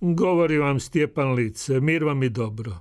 Govori vam Stjepan Lice, mir vam i dobro.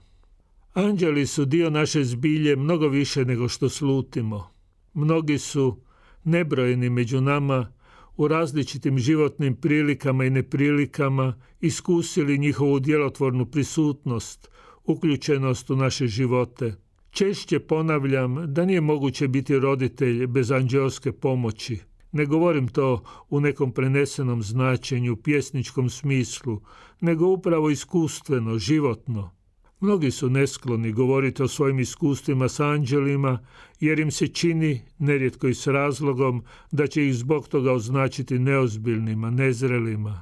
Anđeli su dio naše zbilje mnogo više nego što slutimo. Mnogi su, nebrojeni među nama, u različitim životnim prilikama i neprilikama iskusili njihovu djelotvornu prisutnost, uključenost u naše živote. Češće ponavljam da nije moguće biti roditelj bez anđelske pomoći. Ne govorim to u nekom prenesenom značenju, pjesničkom smislu, nego upravo iskustveno, životno. Mnogi su neskloni govoriti o svojim iskustvima s anđelima, jer im se čini, nerijetko i s razlogom, da će ih zbog toga označiti neozbiljnima, nezrelima.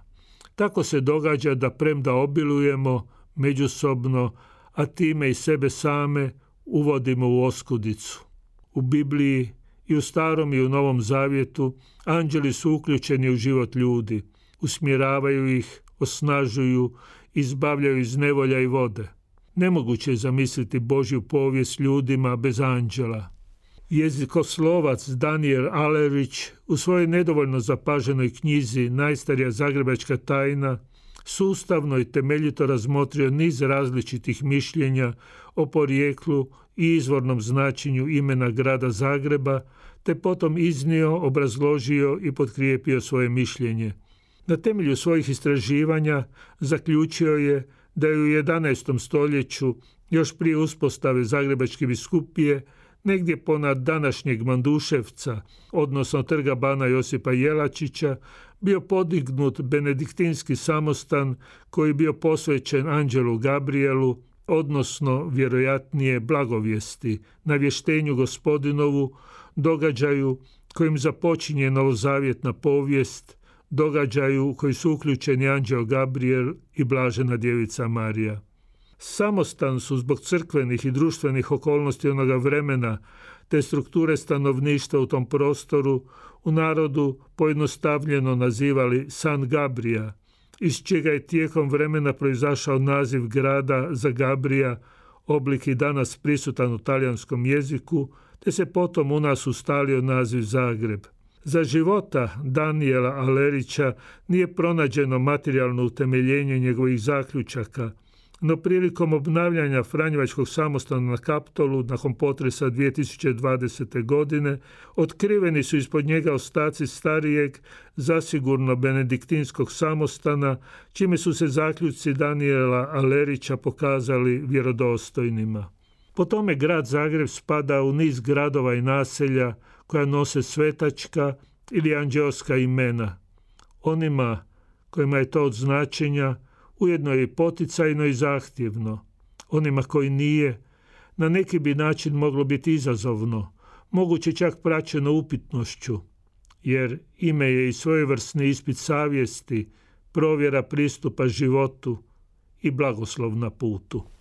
Tako se događa da premda obilujemo međusobno, a time i sebe same uvodimo u oskudicu. U Bibliji i u starom i u novom zavjetu anđeli su uključeni u život ljudi, usmjeravaju ih, osnažuju, izbavljaju iz nevolja i vode. Nemoguće je zamisliti Božju povijest ljudima bez anđela. Jezikoslovac Daniel Alerić u svojoj nedovoljno zapaženoj knjizi Najstarija zagrebačka tajna sustavno i temeljito razmotrio niz različitih mišljenja o porijeklu i izvornom značenju imena grada Zagreba, te potom iznio, obrazložio i potkrijepio svoje mišljenje. Na temelju svojih istraživanja zaključio je da je u 11. stoljeću, još prije uspostave Zagrebačke biskupije, negdje ponad današnjeg Manduševca, odnosno trga bana Josipa Jelačića, bio podignut benediktinski samostan koji bio posvećen Anđelu Gabrielu, odnosno vjerojatnije blagovijesti, navještenju gospodinovu, događaju kojim započinje novozavjetna povijest, događaju koji su uključeni Anđeo Gabriel i Blažena djevica Marija. Samostan su zbog crkvenih i društvenih okolnosti onoga vremena te strukture stanovništva u tom prostoru u narodu pojednostavljeno nazivali San Gabrija, iz čega je tijekom vremena proizašao naziv grada za Gabrija, oblik i danas prisutan u talijanskom jeziku, te se potom u nas ustalio naziv Zagreb. Za života Daniela Alerića nije pronađeno materijalno utemeljenje njegovih zaključaka, no prilikom obnavljanja Franjevačkog samostana na Kaptolu nakon potresa 2020. godine otkriveni su ispod njega ostaci starijeg, zasigurno benediktinskog samostana, čime su se zaključci Daniela Alerića pokazali vjerodostojnima. Po tome grad Zagreb spada u niz gradova i naselja koja nose svetačka ili anđelska imena. Onima kojima je to od značenja ujedno je i poticajno i zahtjevno. Onima koji nije, na neki bi način moglo biti izazovno, moguće čak praćeno upitnošću, jer ime je i svojevrsni ispit savjesti, provjera pristupa životu i blagoslov na putu.